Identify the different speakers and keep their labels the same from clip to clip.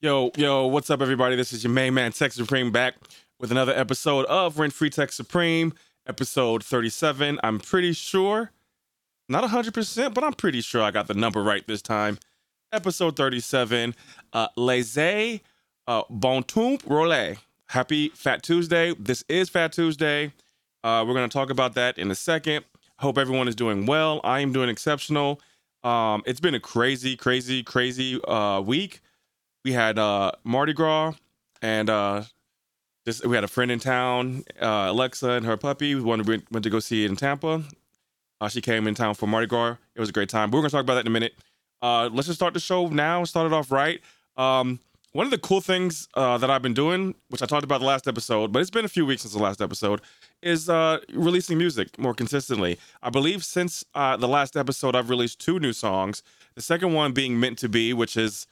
Speaker 1: Yo, yo, what's up, everybody? This is your main man, Tech Supreme, back with another episode of Rent Free Tech Supreme, episode 37. I'm pretty sure, not 100%, but I'm pretty sure I got the number right this time. Episode 37, uh, Les uh, Bon Tomp Rolle. Happy Fat Tuesday. This is Fat Tuesday. Uh, we're going to talk about that in a second. Hope everyone is doing well. I am doing exceptional. Um, it's been a crazy, crazy, crazy uh, week we had uh Mardi Gras and uh just we had a friend in town, uh Alexa and her puppy. We went, went to go see it in Tampa. Uh, she came in town for Mardi Gras. It was a great time. We're gonna talk about that in a minute. Uh let's just start the show now. Start it off right. Um one of the cool things uh, that I've been doing, which I talked about the last episode, but it's been a few weeks since the last episode, is uh, releasing music more consistently. I believe since uh, the last episode, I've released two new songs. The second one being Meant to Be, which is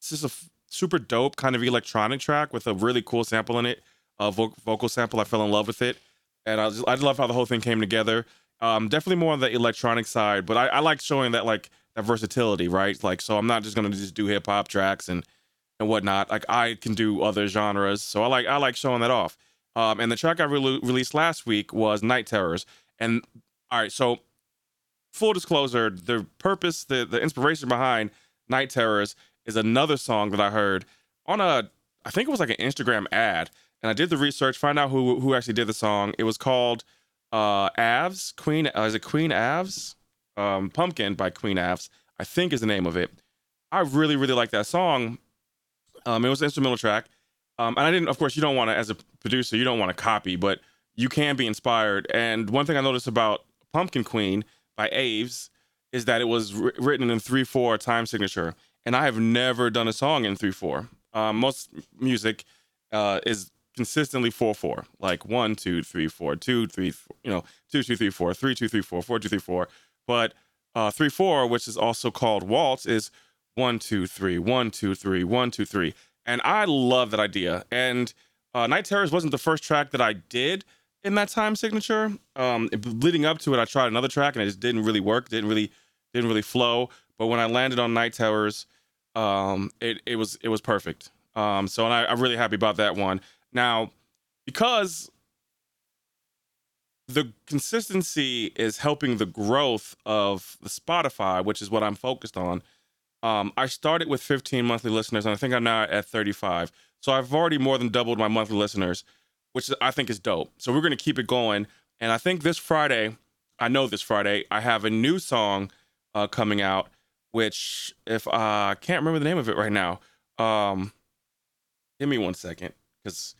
Speaker 1: just a super dope kind of electronic track with a really cool sample in it, a vo- vocal sample. I fell in love with it, and I just, I love how the whole thing came together. Um, definitely more on the electronic side, but I, I like showing that like that versatility, right? Like, so I'm not just gonna just do hip hop tracks and and whatnot. Like, I can do other genres, so I like I like showing that off. Um, and the track I re- released last week was Night Terrors, and all right, so full disclosure, the purpose, the the inspiration behind Night Terrors is another song that I heard on a I think it was like an Instagram ad. And I did the research, find out who who actually did the song. It was called uh Avs, Queen uh, is it Queen Avs? Um Pumpkin by Queen Avs, I think is the name of it. I really, really like that song. Um it was an instrumental track. Um and I didn't of course you don't want to as a producer, you don't want to copy, but you can be inspired. And one thing I noticed about Pumpkin Queen by Aves is that it was wr- written in 3/4 time signature and I have never done a song in three four. Um, most music uh, is consistently four four, like one two three four, two three, four, you know, two two three four, three two three four, four two three four. But uh, three four, which is also called waltz, is one two three, one two three, one two three, and I love that idea. And uh, Night Terrors wasn't the first track that I did in that time signature. Um, leading up to it, I tried another track and it just didn't really work. Didn't really didn't really flow. But when I landed on Night Terrors, um, it it was it was perfect. Um, so and I, I'm really happy about that one. Now, because the consistency is helping the growth of the Spotify, which is what I'm focused on. Um, I started with 15 monthly listeners, and I think I'm now at 35. So I've already more than doubled my monthly listeners, which I think is dope. So we're gonna keep it going. And I think this Friday, I know this Friday, I have a new song uh, coming out which if I can't remember the name of it right now. Um, give me one second, because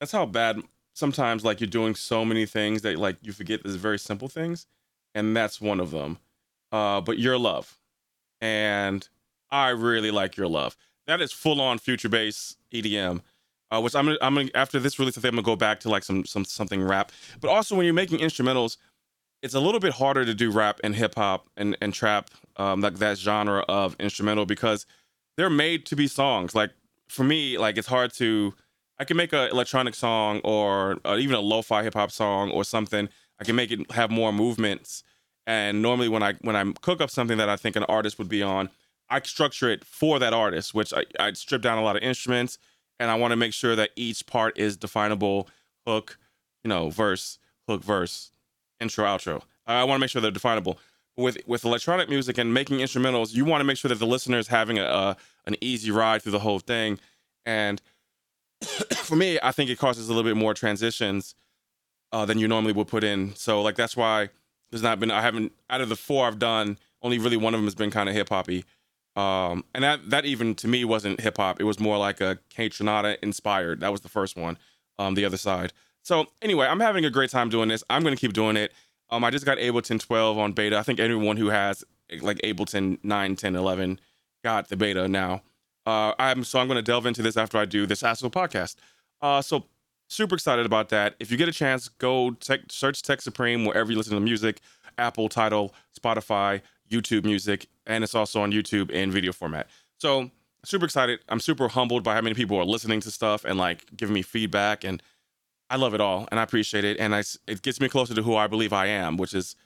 Speaker 1: that's how bad sometimes like you're doing so many things that like you forget these very simple things, and that's one of them. Uh, but your love, and I really like your love. That is full on future bass EDM. Uh, which I'm gonna, I'm gonna after this release, I think I'm gonna go back to like some some something rap. But also when you're making instrumentals, it's a little bit harder to do rap and hip hop and and trap um, like that genre of instrumental because they're made to be songs. Like for me, like it's hard to. I can make an electronic song or uh, even a lo-fi hip hop song or something. I can make it have more movements. And normally, when I when I cook up something that I think an artist would be on, I structure it for that artist, which I, I strip down a lot of instruments, and I want to make sure that each part is definable. Hook, you know, verse, hook, verse, intro, outro. I want to make sure they're definable with with electronic music and making instrumentals, you want to make sure that the listener is having a, a an easy ride through the whole thing. And for me, I think it causes a little bit more transitions uh, than you normally would put in. So like that's why there's not been I haven't out of the four I've done, only really one of them has been kind of hip hoppy. Um, and that that even to me wasn't hip hop. It was more like a Kaytranada inspired. That was the first one. Um, the other side. So anyway, I'm having a great time doing this. I'm gonna keep doing it. Um, I just got Ableton 12 on beta. I think anyone who has like Ableton 9, 10, 11 got the beta now. Uh, I'm so I'm going to delve into this after I do this Astro podcast. Uh, so super excited about that. If you get a chance, go tech, search Tech Supreme wherever you listen to music. Apple, Tidal, Spotify, YouTube Music, and it's also on YouTube in video format. So super excited. I'm super humbled by how many people are listening to stuff and like giving me feedback, and I love it all and I appreciate it. And I, it gets me closer to who I believe I am, which is,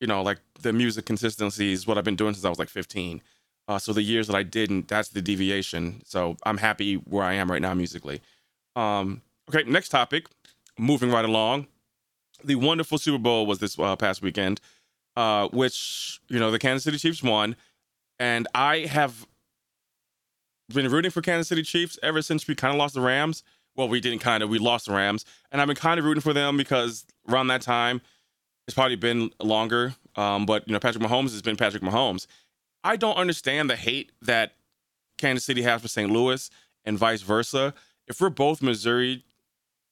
Speaker 1: you know, like the music consistency is what I've been doing since I was like 15. Uh, so the years that I didn't, that's the deviation. So I'm happy where I am right now musically. Um, okay, next topic. Moving right along, the wonderful Super Bowl was this uh, past weekend, uh, which you know the Kansas City Chiefs won, and I have been rooting for Kansas City Chiefs ever since we kind of lost the Rams. Well, we didn't kind of, we lost the Rams, and I've been kind of rooting for them because around that time, it's probably been longer. Um, but you know, Patrick Mahomes has been Patrick Mahomes. I don't understand the hate that Kansas City has for St. Louis and vice versa. If we're both Missouri,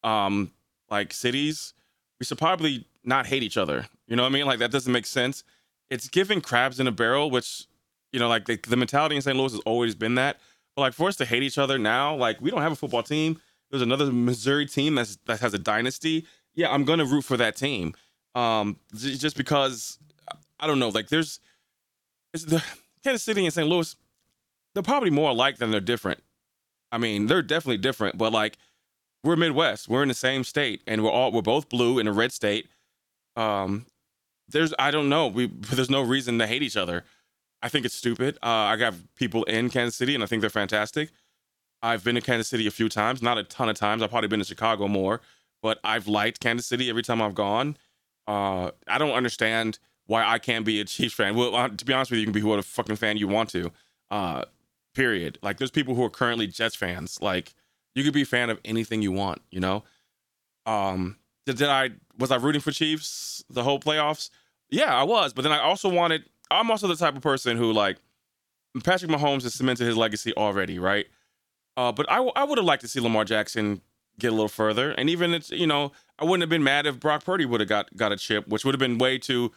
Speaker 1: um, like cities, we should probably not hate each other. You know what I mean? Like that doesn't make sense. It's giving crabs in a barrel, which you know, like the, the mentality in St. Louis has always been that. But like for us to hate each other now, like we don't have a football team. There's another Missouri team that's that has a dynasty. Yeah, I'm gonna root for that team. Um, just because I don't know, like there's it's the Kansas City and St. Louis, they're probably more alike than they're different. I mean, they're definitely different, but like we're Midwest, we're in the same state, and we're all we're both blue in a red state. Um, there's I don't know, we there's no reason to hate each other. I think it's stupid. Uh, I got people in Kansas City, and I think they're fantastic. I've been to Kansas City a few times, not a ton of times. I've probably been to Chicago more, but I've liked Kansas City every time I've gone. Uh, I don't understand why I can't be a Chiefs fan. Well, uh, to be honest with you, you can be whatever fucking fan you want to. Uh, period. Like, there's people who are currently Jets fans. Like, you could be a fan of anything you want. You know. Um, did, did I was I rooting for Chiefs the whole playoffs? Yeah, I was. But then I also wanted I'm also the type of person who like Patrick Mahomes has cemented his legacy already, right? Uh, but I, w- I would have liked to see Lamar Jackson get a little further, and even it's you know I wouldn't have been mad if Brock Purdy would have got got a chip, which would have been way too.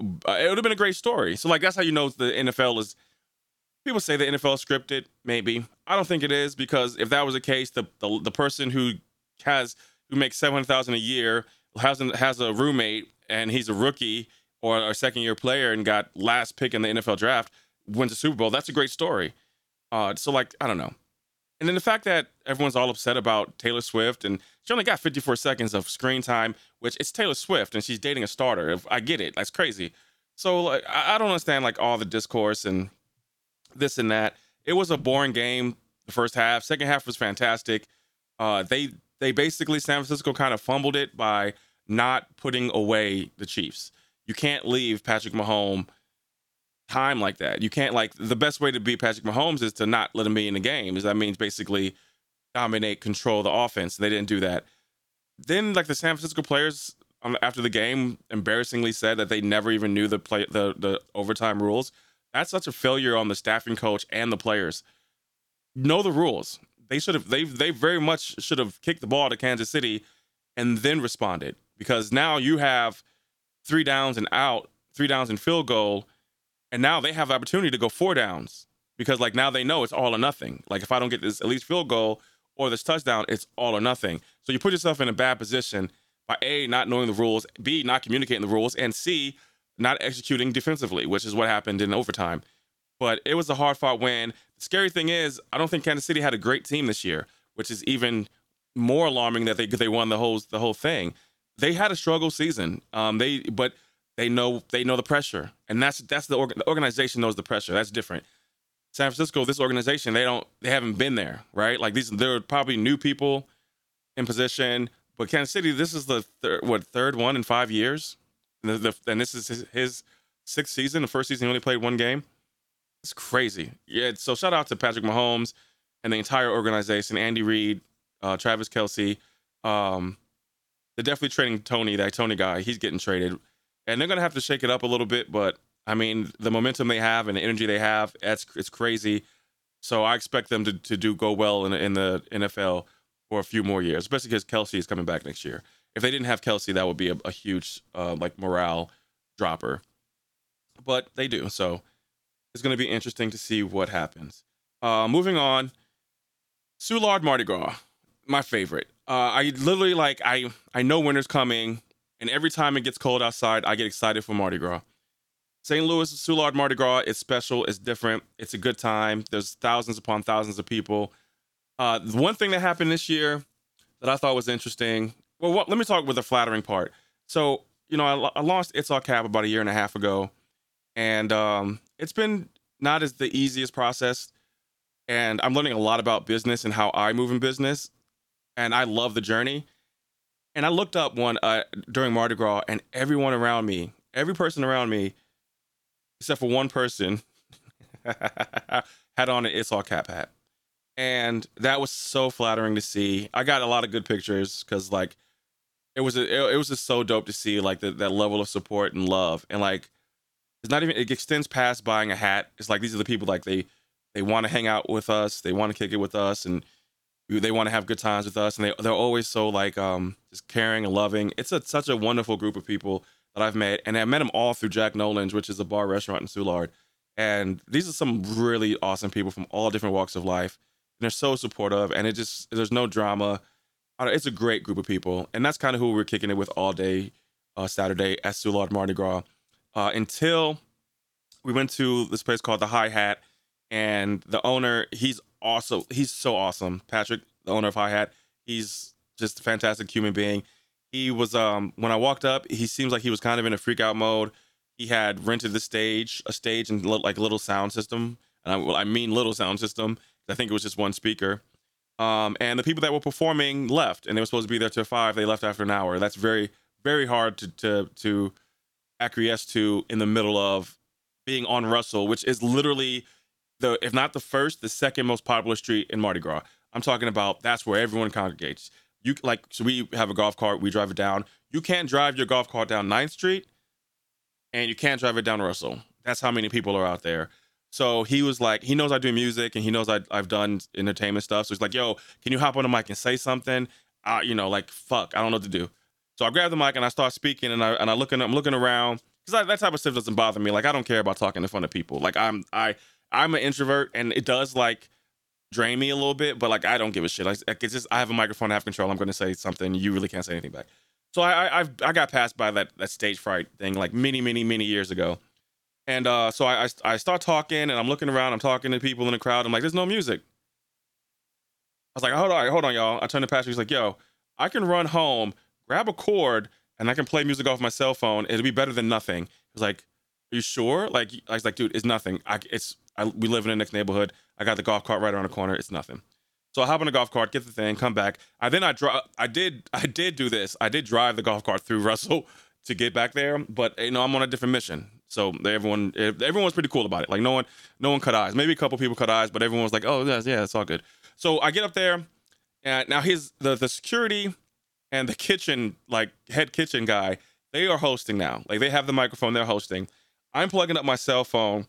Speaker 1: Uh, it would have been a great story. So like that's how you know the NFL is. People say the NFL is scripted. Maybe I don't think it is because if that was the case, the the, the person who has who makes seven hundred thousand a year has has a roommate and he's a rookie or a second year player and got last pick in the NFL draft, wins a Super Bowl, that's a great story. Uh, so like, I don't know. And then the fact that everyone's all upset about Taylor Swift and she only got 54 seconds of screen time, which it's Taylor Swift and she's dating a starter. I get it. That's crazy. So like, I don't understand like all the discourse and this and that. It was a boring game the first half. Second half was fantastic. Uh, they they basically San Francisco kind of fumbled it by not putting away the Chiefs you can't leave Patrick Mahomes time like that. You can't like the best way to beat Patrick Mahomes is to not let him be in the game. Is That means basically dominate, control the offense. They didn't do that. Then like the San Francisco players um, after the game embarrassingly said that they never even knew the play the the overtime rules. That's such a failure on the staffing coach and the players. Know the rules. They should have they they very much should have kicked the ball to Kansas City and then responded because now you have three downs and out, three downs and field goal, and now they have the opportunity to go four downs because like now they know it's all or nothing. Like if I don't get this at least field goal or this touchdown, it's all or nothing. So you put yourself in a bad position by a not knowing the rules, b not communicating the rules, and c not executing defensively, which is what happened in overtime. But it was a hard fought win. The scary thing is, I don't think Kansas City had a great team this year, which is even more alarming that they they won the whole the whole thing they had a struggle season. Um, they but they know they know the pressure, and that's that's the, the organization knows the pressure. That's different. San Francisco, this organization, they don't they haven't been there, right? Like these, there are probably new people in position. But Kansas City, this is the third, what third one in five years, and, the, the, and this is his, his, sixth season. The first season he only played one game. It's crazy. Yeah. So shout out to Patrick Mahomes and the entire organization, Andy Reid, uh, Travis Kelce. um, they're definitely trading Tony, that Tony guy. He's getting traded, and they're gonna have to shake it up a little bit. But I mean, the momentum they have and the energy they have, it's it's crazy. So I expect them to, to do go well in, in the NFL for a few more years, especially because Kelce is coming back next year. If they didn't have Kelce, that would be a, a huge uh, like morale dropper. But they do, so it's going to be interesting to see what happens. Uh, moving on, Soulard Mardi Gras, my favorite. Uh, I literally like I I know winter's coming. And every time it gets cold outside, I get excited for Mardi Gras. St. Louis Soulard Mardi Gras is special, it's different, it's a good time. There's thousands upon thousands of people. Uh, the one thing that happened this year that I thought was interesting. Well, what, let me talk with the flattering part. So, you know, I, I launched It's All Cap about a year and a half ago, and um, it's been not as the easiest process. And I'm learning a lot about business and how I move in business, and I love the journey. And I looked up one uh, during Mardi Gras, and everyone around me, every person around me, except for one person, had on an It's All Cap hat and that was so flattering to see. I got a lot of good pictures because like it was a, it, was just so dope to see like the, that level of support and love and like it's not even it extends past buying a hat. It's like these are the people like they they want to hang out with us, they want to kick it with us, and they want to have good times with us, and they they're always so like um just caring and loving. It's a, such a wonderful group of people that I've met, and I met them all through Jack Nolan's, which is a bar restaurant in Soulard. And these are some really awesome people from all different walks of life they're so supportive, and it just there's no drama. It's a great group of people, and that's kind of who we're kicking it with all day uh, Saturday at Soulard Mardi Gras uh, until we went to this place called the Hi Hat, and the owner he's also he's so awesome, Patrick, the owner of Hi Hat. He's just a fantastic human being. He was um when I walked up, he seems like he was kind of in a freak out mode. He had rented the stage, a stage and like a little sound system, and I, well, I mean little sound system, I think it was just one speaker. Um, and the people that were performing left, and they were supposed to be there till five. They left after an hour. That's very, very hard to to to acquiesce to in the middle of being on Russell, which is literally the if not the first, the second most popular street in Mardi Gras. I'm talking about that's where everyone congregates. You like so we have a golf cart, we drive it down. You can't drive your golf cart down 9th Street, and you can't drive it down Russell. That's how many people are out there. So he was like, he knows I do music and he knows I, I've done entertainment stuff. So he's like, yo, can you hop on the mic and say something? Uh, you know, like, fuck, I don't know what to do. So I grab the mic and I start speaking and I and I looking, I'm looking around because that type of stuff doesn't bother me. Like I don't care about talking in front of people. Like I'm I I'm an introvert and it does like drain me a little bit, but like I don't give a shit. Like it's just I have a microphone, I have control. I'm going to say something. You really can't say anything back. So I I I got passed by that that stage fright thing like many many many years ago. And uh, so I, I, I start talking and I'm looking around, I'm talking to people in the crowd. I'm like, there's no music. I was like, hold on, hold on, y'all. I turn to Pastor. He's like, yo, I can run home, grab a cord, and I can play music off my cell phone. It'll be better than nothing. He was like, are you sure? Like, I was like, dude, it's nothing. I, it's, I, we live in the next neighborhood. I got the golf cart right around the corner. It's nothing. So I hop on the golf cart, get the thing, come back. I then I drive. I did. I did do this. I did drive the golf cart through Russell to get back there, but you know I'm on a different mission. So everyone everyone was pretty cool about it. Like no one no one cut eyes. Maybe a couple people cut eyes, but everyone was like, "Oh, yeah, yeah, it's all good." So I get up there, and now his the the security and the kitchen like head kitchen guy they are hosting now. Like they have the microphone, they're hosting. I'm plugging up my cell phone.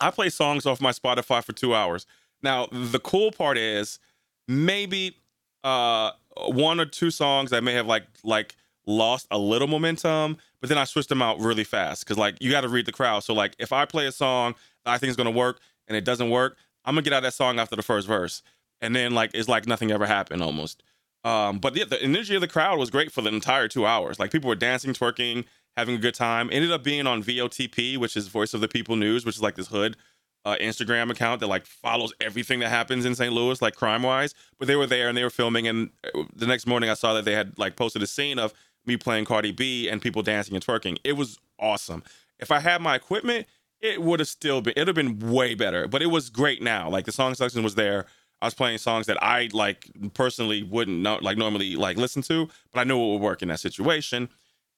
Speaker 1: I play songs off my Spotify for two hours. Now the cool part is maybe uh one or two songs I may have like like lost a little momentum, but then I switched them out really fast because like you got to read the crowd. So like if I play a song I think is gonna work and it doesn't work, I'm gonna get out that song after the first verse, and then like it's like nothing ever happened almost. Um, but yeah, the energy of the crowd was great for the entire two hours. Like people were dancing, twerking, having a good time. Ended up being on VOTP, which is Voice of the People News, which is like this hood uh, Instagram account that like follows everything that happens in St. Louis, like crime wise. But they were there and they were filming. And uh, the next morning, I saw that they had like posted a scene of me playing Cardi B and people dancing and twerking. It was awesome. If I had my equipment, it would have still been it'd have been way better. But it was great now. Like the song selection was there. I was playing songs that I like personally wouldn't know, like normally like listen to, but I knew it would work in that situation.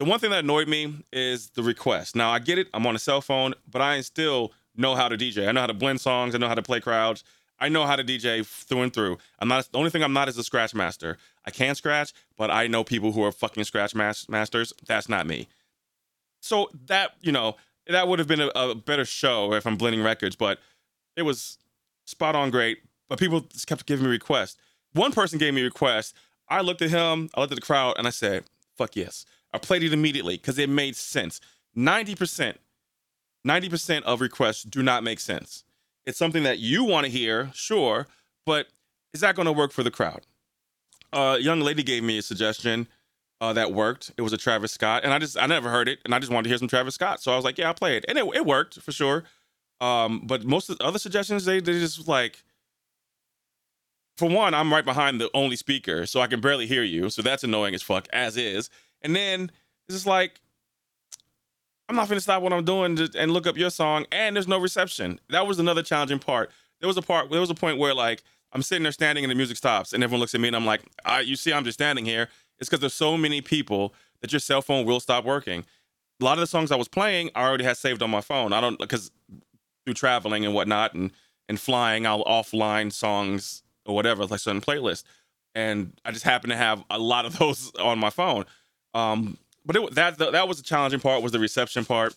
Speaker 1: The one thing that annoyed me is the request. Now I get it, I'm on a cell phone, but I still know how to DJ. I know how to blend songs, I know how to play crowds. I know how to DJ through and through. I'm not the only thing I'm not is a scratch master. I can scratch, but I know people who are fucking scratch mas- masters. That's not me. So that you know that would have been a, a, better show if I'm blending records, but it was spot on great. But people just kept giving me requests. One person gave me a request. I looked at him, I looked at the crowd, and I said, "Fuck yes." I played it immediately because it made sense. Ninety percent, ninety percent of requests do not make sense. It's something that you want to hear, sure, but is that going to work for the crowd? A young lady gave me a suggestion. uh, that worked. It was a Travis Scott, and I just I never heard it, and I just wanted to hear some Travis Scott, so I was like, yeah, I'll play it, and it, it worked for sure. Um, but most of the other suggestions, they they just like, for one, I'm right behind the only speaker, so I can barely hear you, so that's annoying as fuck as is. And then it's just like, I'm not gonna stop what I'm doing and look up your song, and there's no reception. That was another challenging part. There was a part, there was a point where like I'm sitting there standing and the music stops, and everyone looks at me, and I'm like, I, you see, I'm just standing here. It's because there's so many people that your cell phone will stop working. A lot of the songs I was playing, I already had saved on my phone. I don't because through traveling and whatnot and and flying, I'll offline songs or whatever, like certain playlist. And I just happen to have a lot of those on my phone. Um, but it, that that was the challenging part was the reception part,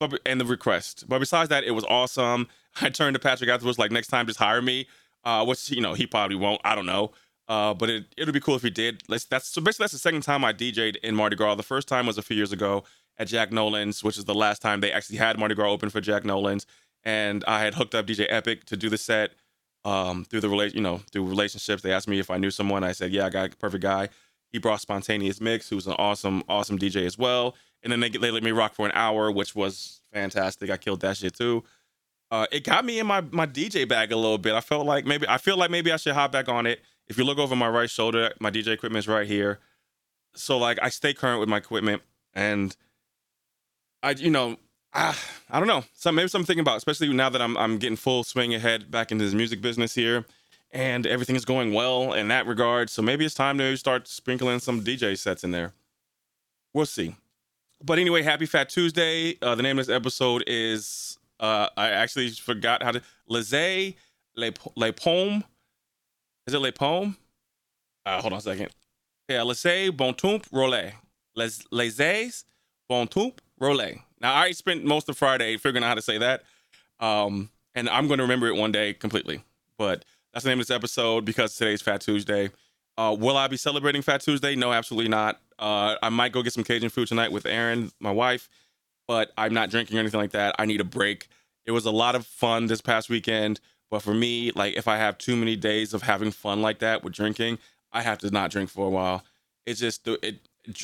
Speaker 1: but and the request. But besides that, it was awesome. I turned to Patrick afterwards, like next time, just hire me. Uh, which you know he probably won't. I don't know. Uh, but it it'll be cool if he did. Let's, that's so basically that's the second time I DJ'd in Mardi Gras. The first time was a few years ago at Jack Nolan's, which is the last time they actually had Mardi Gras open for Jack Nolan's. And I had hooked up DJ Epic to do the set um, through the relation, you know, through relationships. They asked me if I knew someone. I said, yeah, I got a perfect guy. He brought Spontaneous Mix, who's an awesome, awesome DJ as well. And then they, they let me rock for an hour, which was fantastic. I killed that shit too. Uh, it got me in my my DJ bag a little bit. I felt like maybe I feel like maybe I should hop back on it. If you look over my right shoulder, my DJ equipment is right here. So like I stay current with my equipment and I you know I, I don't know. Some maybe something about, especially now that I'm I'm getting full swing ahead back into this music business here, and everything is going well in that regard. So maybe it's time to start sprinkling some DJ sets in there. We'll see. But anyway, happy Fat Tuesday. Uh, the name of this episode is uh, I actually forgot how to Laissez Les Les Pomme. Is it Les Pomme? Uh, hold on a second. Yeah, Laissez Bon Roulé. Les Laissez Bon Temps Roulé. Now I spent most of Friday figuring out how to say that, um, and I'm going to remember it one day completely. But that's the name of this episode because today's Fat Tuesday. Uh, will I be celebrating Fat Tuesday? No, absolutely not. Uh, I might go get some Cajun food tonight with Erin, my wife, but I'm not drinking or anything like that. I need a break. It was a lot of fun this past weekend, but for me, like if I have too many days of having fun like that with drinking, I have to not drink for a while. It's just it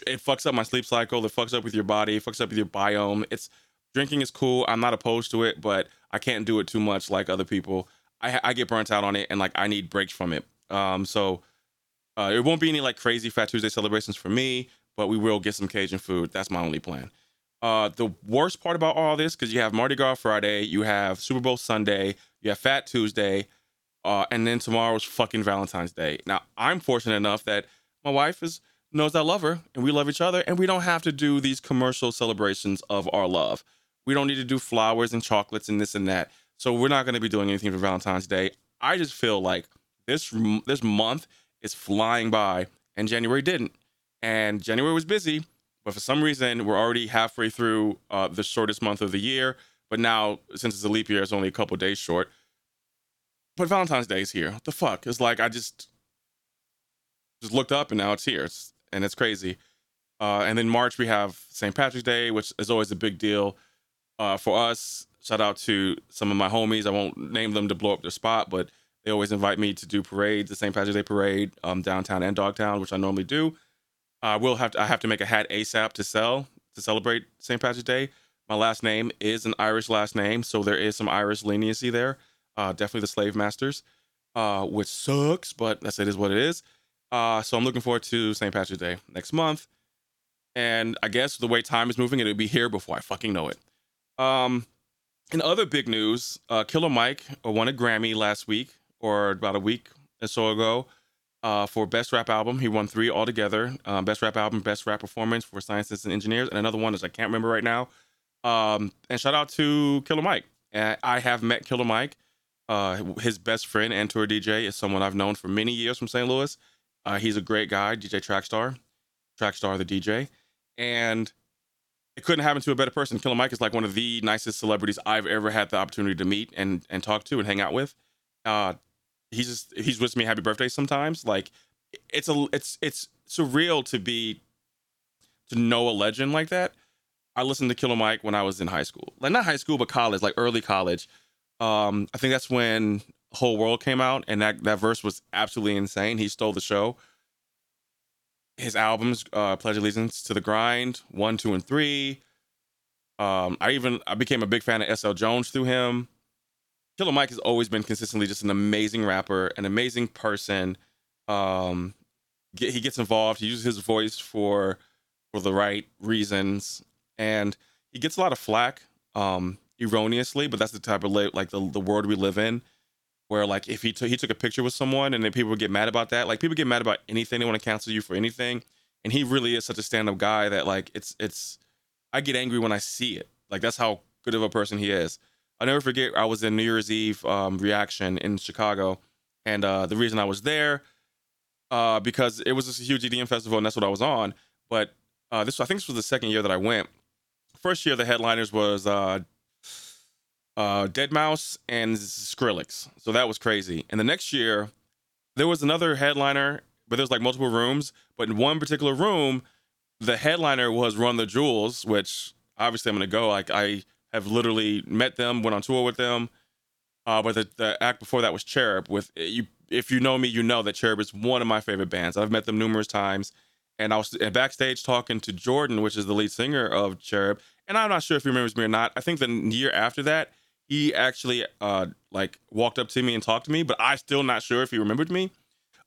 Speaker 1: it fucks up my sleep cycle. It fucks up with your body. It fucks up with your biome. It's drinking is cool. I'm not opposed to it, but I can't do it too much like other people. I I get burnt out on it, and like I need breaks from it. Um, so uh, it won't be any like crazy Fat Tuesday celebrations for me, but we will get some Cajun food. That's my only plan. Uh, the worst part about all this, because you have Mardi Gras Friday, you have Super Bowl Sunday, you have Fat Tuesday, uh, and then tomorrow's fucking Valentine's Day. Now, I'm fortunate enough that my wife is knows I love her and we love each other and we don't have to do these commercial celebrations of our love. We don't need to do flowers and chocolates and this and that. So we're not going to be doing anything for Valentine's Day. I just feel like this this month is flying by and January didn't. And January was busy, but for some reason we're already halfway through uh, the shortest month of the year. But now, since it's a leap year, it's only a couple days short. But Valentine's Day is here. What the fuck? It's like I just just looked up and now it's here. It's and it's crazy. Uh, and then March we have St. Patrick's Day, which is always a big deal uh, for us. Shout out to some of my homies. I won't name them to blow up their spot, but they always invite me to do parades, the St. Patrick's Day parade, um, downtown and Dogtown, which I normally do. I will have to. I have to make a hat ASAP to sell to celebrate St. Patrick's Day. My last name is an Irish last name, so there is some Irish leniency there. Uh, definitely the slave masters, uh, which sucks, but that's it is what it is. Uh, so I'm looking forward to St. Patrick's Day next month. And I guess the way time is moving, it'll be here before I fucking know it. Um, in other big news, uh, Killer Mike won a Grammy last week or about a week or so ago uh, for Best Rap Album. He won three altogether uh, Best Rap Album, Best Rap Performance for Scientists and Engineers, and another one is I can't remember right now. Um, and shout out to Killer Mike. I have met Killer Mike. Uh, his best friend and tour DJ is someone I've known for many years from St. Louis. Uh, he's a great guy, DJ Trackstar, Trackstar the DJ, and it couldn't happen to a better person. Killer Mike is like one of the nicest celebrities I've ever had the opportunity to meet and and talk to and hang out with. Uh, he's just he's wished me happy birthday sometimes. Like it's a it's it's surreal to be to know a legend like that. I listened to Killer Mike when I was in high school, like not high school but college, like early college. Um, I think that's when whole world came out and that that verse was absolutely insane he stole the show his albums, uh, Pledge Allegiance to the Grind, one, two, and three. Um, I even I became a big fan of SL Jones through him. Killer Mike has always been consistently just an amazing rapper, an amazing person. Um, get, he gets involved. He uses his voice for for the right reasons, and he gets a lot of flack, um, erroneously. But that's the type of li- like the the world we live in, where like if he took he took a picture with someone and then people would get mad about that. Like people get mad about anything. They want to cancel you for anything, and he really is such a stand up guy that like it's it's. I get angry when I see it. Like that's how good of a person he is. I'll never forget. I was in New Year's Eve um, reaction in Chicago, and uh, the reason I was there uh, because it was just a huge EDM festival, and that's what I was on. But uh, this, I think, this was the second year that I went. First year, the headliners was uh, Deadmau5 and Skrillex, so that was crazy. And the next year, there was another headliner, but there's like multiple rooms. But in one particular room, the headliner was Run the Jewels, which obviously I'm gonna go. Like I have literally met them, went on tour with them. Uh, but the, the act before that was Cherub. With you, if you know me, you know that Cherub is one of my favorite bands. I've met them numerous times, and I was backstage talking to Jordan, which is the lead singer of Cherub, and I'm not sure if he remembers me or not. I think the year after that, he actually uh like walked up to me and talked to me, but I still not sure if he remembered me.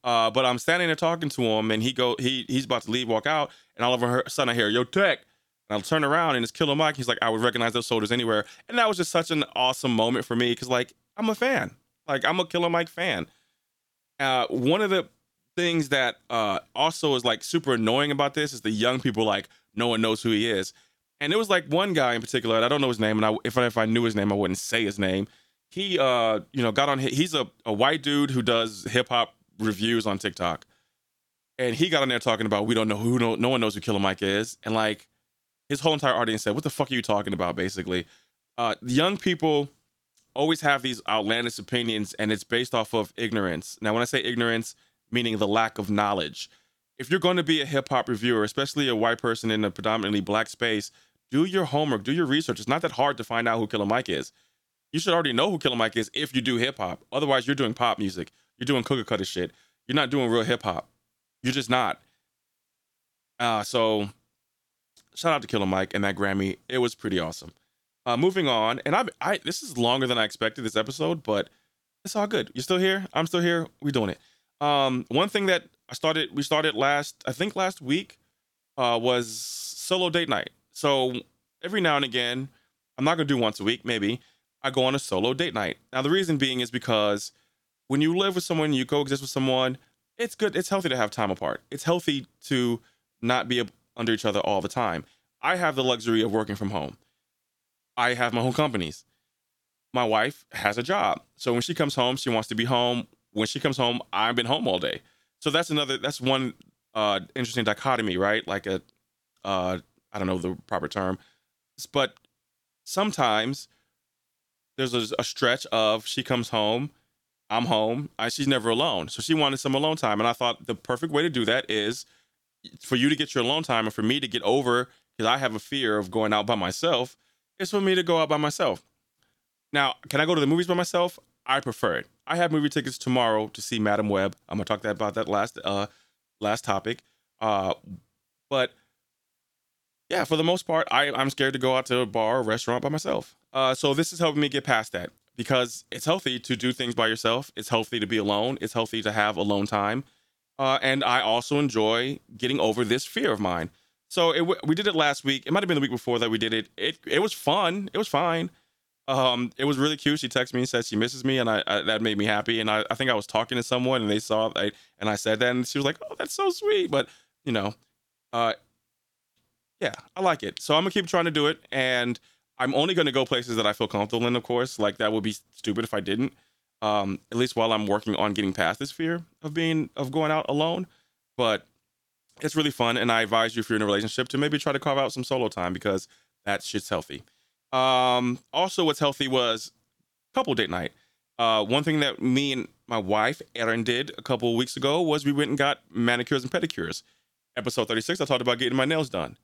Speaker 1: Uh, but I'm standing there talking to him, and he go he he's about to leave, walk out, and all of a sudden I hear Yo Tech, and I'll turn around and it's Killer Mike. He's like, I would recognize those soldiers anywhere, and that was just such an awesome moment for me because like I'm a fan, like I'm a Killer Mike fan. Uh, one of the things that uh also is like super annoying about this is the young people like no one knows who he is, and there was like one guy in particular, and I don't know his name, and I, if I, if I knew his name, I wouldn't say his name. He uh you know got on he's a, a white dude who does hip hop reviews on TikTok. And he got on there talking about we don't know who no, no one knows who Killer Mike is. And like his whole entire audience said, What the fuck are you talking about? Basically. Uh young people always have these outlandish opinions and it's based off of ignorance. Now when I say ignorance, meaning the lack of knowledge. If you're going to be a hip hop reviewer, especially a white person in a predominantly black space, do your homework, do your research. It's not that hard to find out who Killer Mike is. You should already know who Killer Mike is if you do hip hop. Otherwise, you're doing pop music. You're doing cookie cutter shit. You're not doing real hip hop. You're just not. Uh, so shout out to Killer Mike and that Grammy. It was pretty awesome. Uh, moving on, and I, I this is longer than I expected this episode, but it's all good. You're still here. I'm still here. We're doing it. Um, one thing that I started, we started last, I think last week, uh, was solo date night. So every now and again, I'm not gonna do once a week, maybe I go on a solo date night. Now the reason being is because when you live with someone, you coexist with someone, it's good. It's healthy to have time apart. It's healthy to not be under each other all the time. I have the luxury of working from home. I have my own companies. My wife has a job. So when she comes home, she wants to be home. When she comes home, I've been home all day. So that's another that's one uh interesting dichotomy, right? Like a uh I don't know the proper term. But sometimes there's a, a stretch of she comes home I'm home. I, she's never alone. So she wanted some alone time. And I thought the perfect way to do that is for you to get your alone time and for me to get over, because I have a fear of going out by myself, is for me to go out by myself. Now, can I go to the movies by myself? I prefer it. I have movie tickets tomorrow to see Madame Web. I'm gonna talk that about that last uh last topic. Uh but yeah, for the most part, I, I'm scared to go out to a bar or restaurant by myself. Uh, so this is helping me get past that because it's healthy to do things by yourself. It's healthy to be alone. It's healthy to have alone time. Uh, and I also enjoy getting over this fear of mine. So it, we did it last week. It might have been the week before that we did it. It it was fun. It was fine. Um, it was really cute. She texted me and said she misses me, and I, I that made me happy. And I, I think I was talking to someone, and they saw that, and I said that, and she was like, "Oh, that's so sweet." But you know, uh, yeah, I like it. So I'm gonna keep trying to do it, and I'm only gonna go places that I feel comfortable in. Of course, like that would be stupid if I didn't. Um, at least while I'm working on getting past this fear of being of going out alone. But it's really fun, and I advise you if you're in a relationship to maybe try to carve out some solo time because that shit's healthy. Um, also, what's healthy was couple date night. Uh, one thing that me and my wife Erin did a couple weeks ago was we went and got manicures and pedicures. Episode 36, I talked about getting my nails done.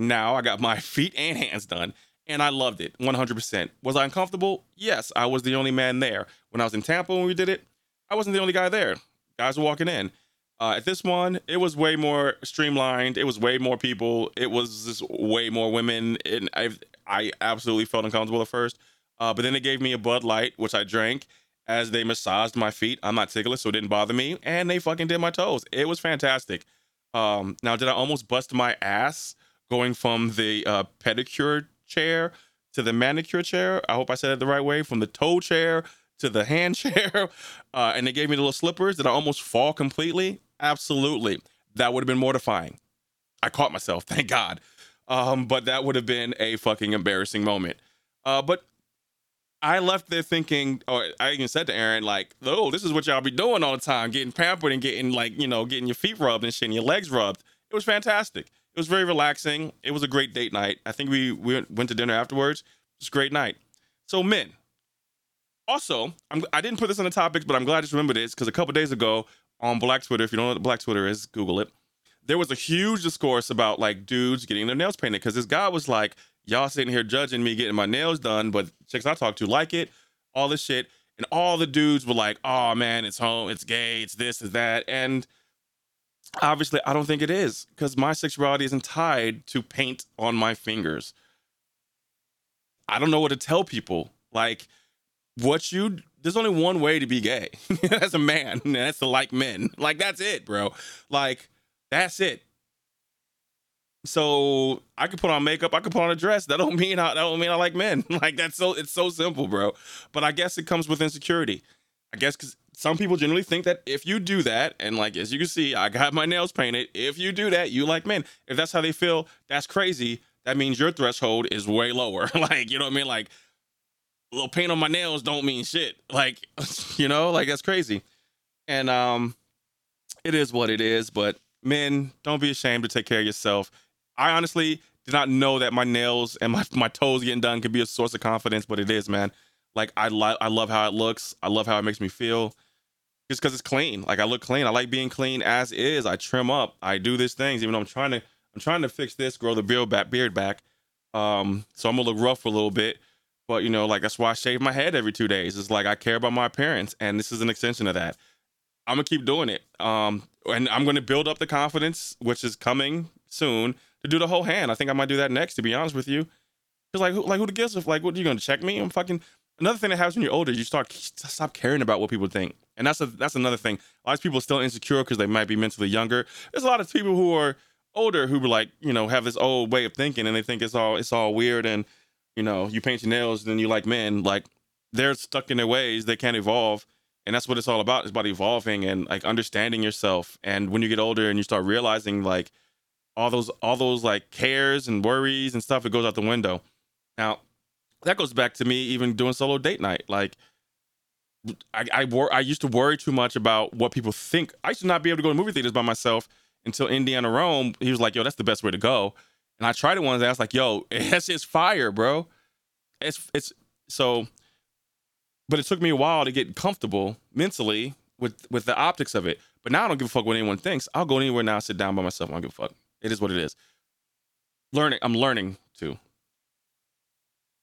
Speaker 1: Now I got my feet and hands done, and I loved it 100%. Was I uncomfortable? Yes, I was the only man there. When I was in Tampa when we did it, I wasn't the only guy there. Guys were walking in. Uh, at this one, it was way more streamlined. It was way more people. It was just way more women, and I I absolutely felt uncomfortable at first. Uh, but then they gave me a Bud Light, which I drank as they massaged my feet. I'm not ticklish, so it didn't bother me, and they fucking did my toes. It was fantastic. Um, now, did I almost bust my ass going from the uh, pedicure chair to the manicure chair? I hope I said it the right way. From the toe chair to the hand chair, uh, and they gave me the little slippers. that I almost fall completely? Absolutely. That would have been mortifying. I caught myself, thank God. Um, but that would have been a fucking embarrassing moment. Uh, but I left there thinking, or I even said to Erin, like, oh, this is what y'all be doing all the time, getting pampered and getting like, you know, getting your feet rubbed and shit and your legs rubbed. It was fantastic. It was very relaxing. It was a great date night. I think we, we went to dinner afterwards. It was a great night. So men. Also, I'm, I didn't put this on the topics, but I'm glad I just remembered this because a couple days ago on Black Twitter, if you don't know what Black Twitter is, Google it. There was a huge discourse about like dudes getting their nails painted because this guy was like, y'all sitting here judging me getting my nails done, but chicks I talk to like it, all this shit. And all the dudes were like, oh man, it's home, it's gay, it's this, it's that. And obviously, I don't think it is because my sexuality isn't tied to paint on my fingers. I don't know what to tell people. Like, what you, there's only one way to be gay as a man, and that's to like men. Like, that's it, bro. Like, that's it. So I could put on makeup, I could put on a dress. That don't mean I that don't mean I like men. Like that's so it's so simple, bro. But I guess it comes with insecurity. I guess because some people generally think that if you do that, and like as you can see, I got my nails painted. If you do that, you like men. If that's how they feel, that's crazy. That means your threshold is way lower. like you know what I mean? Like a little paint on my nails don't mean shit. Like you know, like that's crazy. And um, it is what it is. But men, don't be ashamed to take care of yourself I honestly did not know that my nails and my, my toes getting done could be a source of confidence, but it is, man. Like I like I love how it looks. I love how it makes me feel. Just because it's clean. Like I look clean. I like being clean as is. I trim up. I do these things, even though I'm trying to I'm trying to fix this, grow the beard back beard back. Um, so I'm gonna look rough for a little bit. But you know, like that's why I shave my head every two days. It's like I care about my appearance, and this is an extension of that. I'm gonna keep doing it. Um, and I'm gonna build up the confidence, which is coming soon to do the whole hand. I think I might do that next. To be honest with you, because like, who, like who the gives? If like, what are you gonna check me? I'm fucking. Another thing that happens when you're older, you start stop caring about what people think, and that's a that's another thing. A lot of people are still insecure because they might be mentally younger. There's a lot of people who are older who like, you know, have this old way of thinking, and they think it's all it's all weird, and you know, you paint your nails, and then you like men, like they're stuck in their ways, they can't evolve. And that's what it's all about. It's about evolving and like understanding yourself. And when you get older and you start realizing like all those all those like cares and worries and stuff it goes out the window. Now that goes back to me even doing solo date night like I I, wor- I used to worry too much about what people think. I to not be able to go to movie theaters by myself until Indiana Rome. He was like, "Yo, that's the best way to go." And I tried it once. And I was like, "Yo, that's just fire, bro." It's it's so, but it took me a while to get comfortable mentally with with the optics of it. But now I don't give a fuck what anyone thinks. I'll go anywhere now, sit down by myself. I don't give a fuck. It is what it is. Learning. I'm learning too.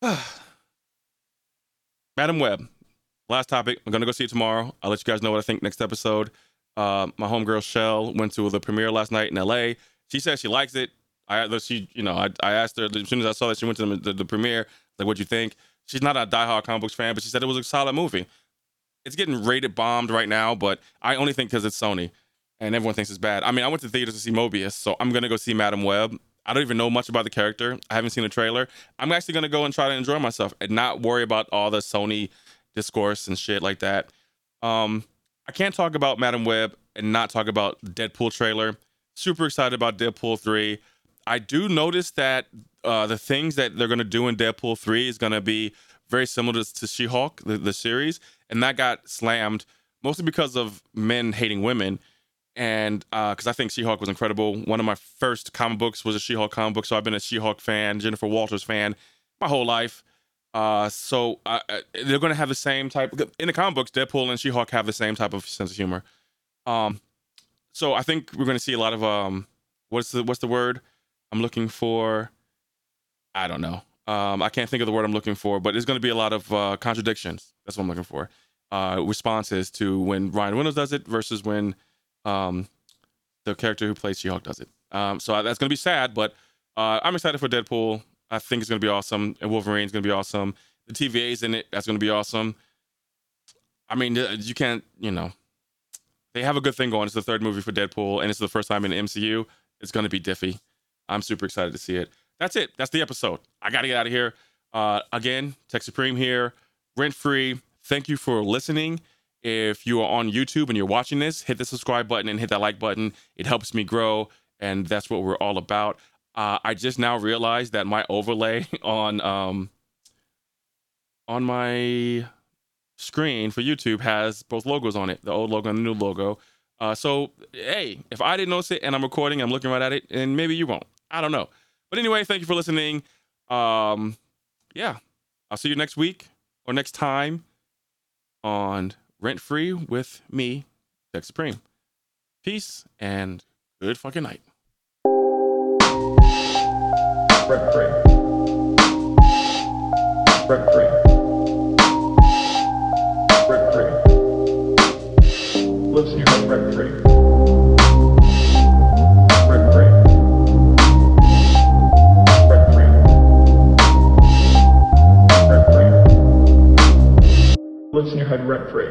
Speaker 1: Madame Web. Last topic. I'm gonna go see it tomorrow. I'll let you guys know what I think next episode. Uh, my homegirl Shell went to the premiere last night in LA. She says she likes it. I she you know I, I asked her as soon as I saw that she went to the, the, the premiere like what'd you think? She's not a diehard comic books fan, but she said it was a solid movie. It's getting rated bombed right now, but I only think because it's Sony and everyone thinks it's bad. I mean, I went to the theaters to see Morbius, so I'm gonna go see Madame Web. I don't even know much about the character. I haven't seen a trailer. I'm actually gonna go and try to enjoy myself and not worry about all the Sony discourse and shit like that. Um, I can't talk about Madame Web and not talk about Deadpool trailer. Super excited about Deadpool 3. I do notice that uh, the things that they're gonna do in Deadpool 3 is gonna be very similar to, to She-Hulk, the, the series, and that got slammed mostly because of men hating women and because uh, I think She-Hulk was incredible. One of my first comic books was a She-Hulk comic book, so I've been a She-Hulk fan, Jennifer Walters fan, my whole life. Uh, so uh, they're going to have the same type in the comic books. Deadpool and She-Hulk have the same type of sense of humor. Um, so I think we're going to see a lot of um, what's the what's the word I'm looking for? I don't know. Um, I can't think of the word I'm looking for, but there's going to be a lot of uh, contradictions. That's what I'm looking for. Uh, responses to when Ryan Reynolds does it versus when um, the character who plays She Hulk does it. Um, so that's gonna be sad, but uh, I'm excited for Deadpool. I think it's gonna be awesome, and Wolverine's gonna be awesome. The TVA's in it. That's gonna be awesome. I mean, you can't, you know, they have a good thing going. It's the third movie for Deadpool, and it's the first time in the MCU. It's gonna be diffy. I'm super excited to see it. That's it. That's the episode. I gotta get out of here. Uh, again, Tech Supreme here, rent free. Thank you for listening. If you are on YouTube and you're watching this, hit the subscribe button and hit that like button. It helps me grow, and that's what we're all about. Uh, I just now realized that my overlay on um, on my screen for YouTube has both logos on it, the old logo and the new logo. Uh, so hey, if I didn't notice it and I'm recording, I'm looking right at it, and maybe you won't. I don't know. But anyway, thank you for listening. Um, yeah, I'll see you next week or next time on Rent Free with me, Tech Supreme. Peace and good fucking night.
Speaker 2: Rent free. Rent free. Rent free. Lives in your head rent free. Rent free. Rent free. Rent free. Lives in your head rent free.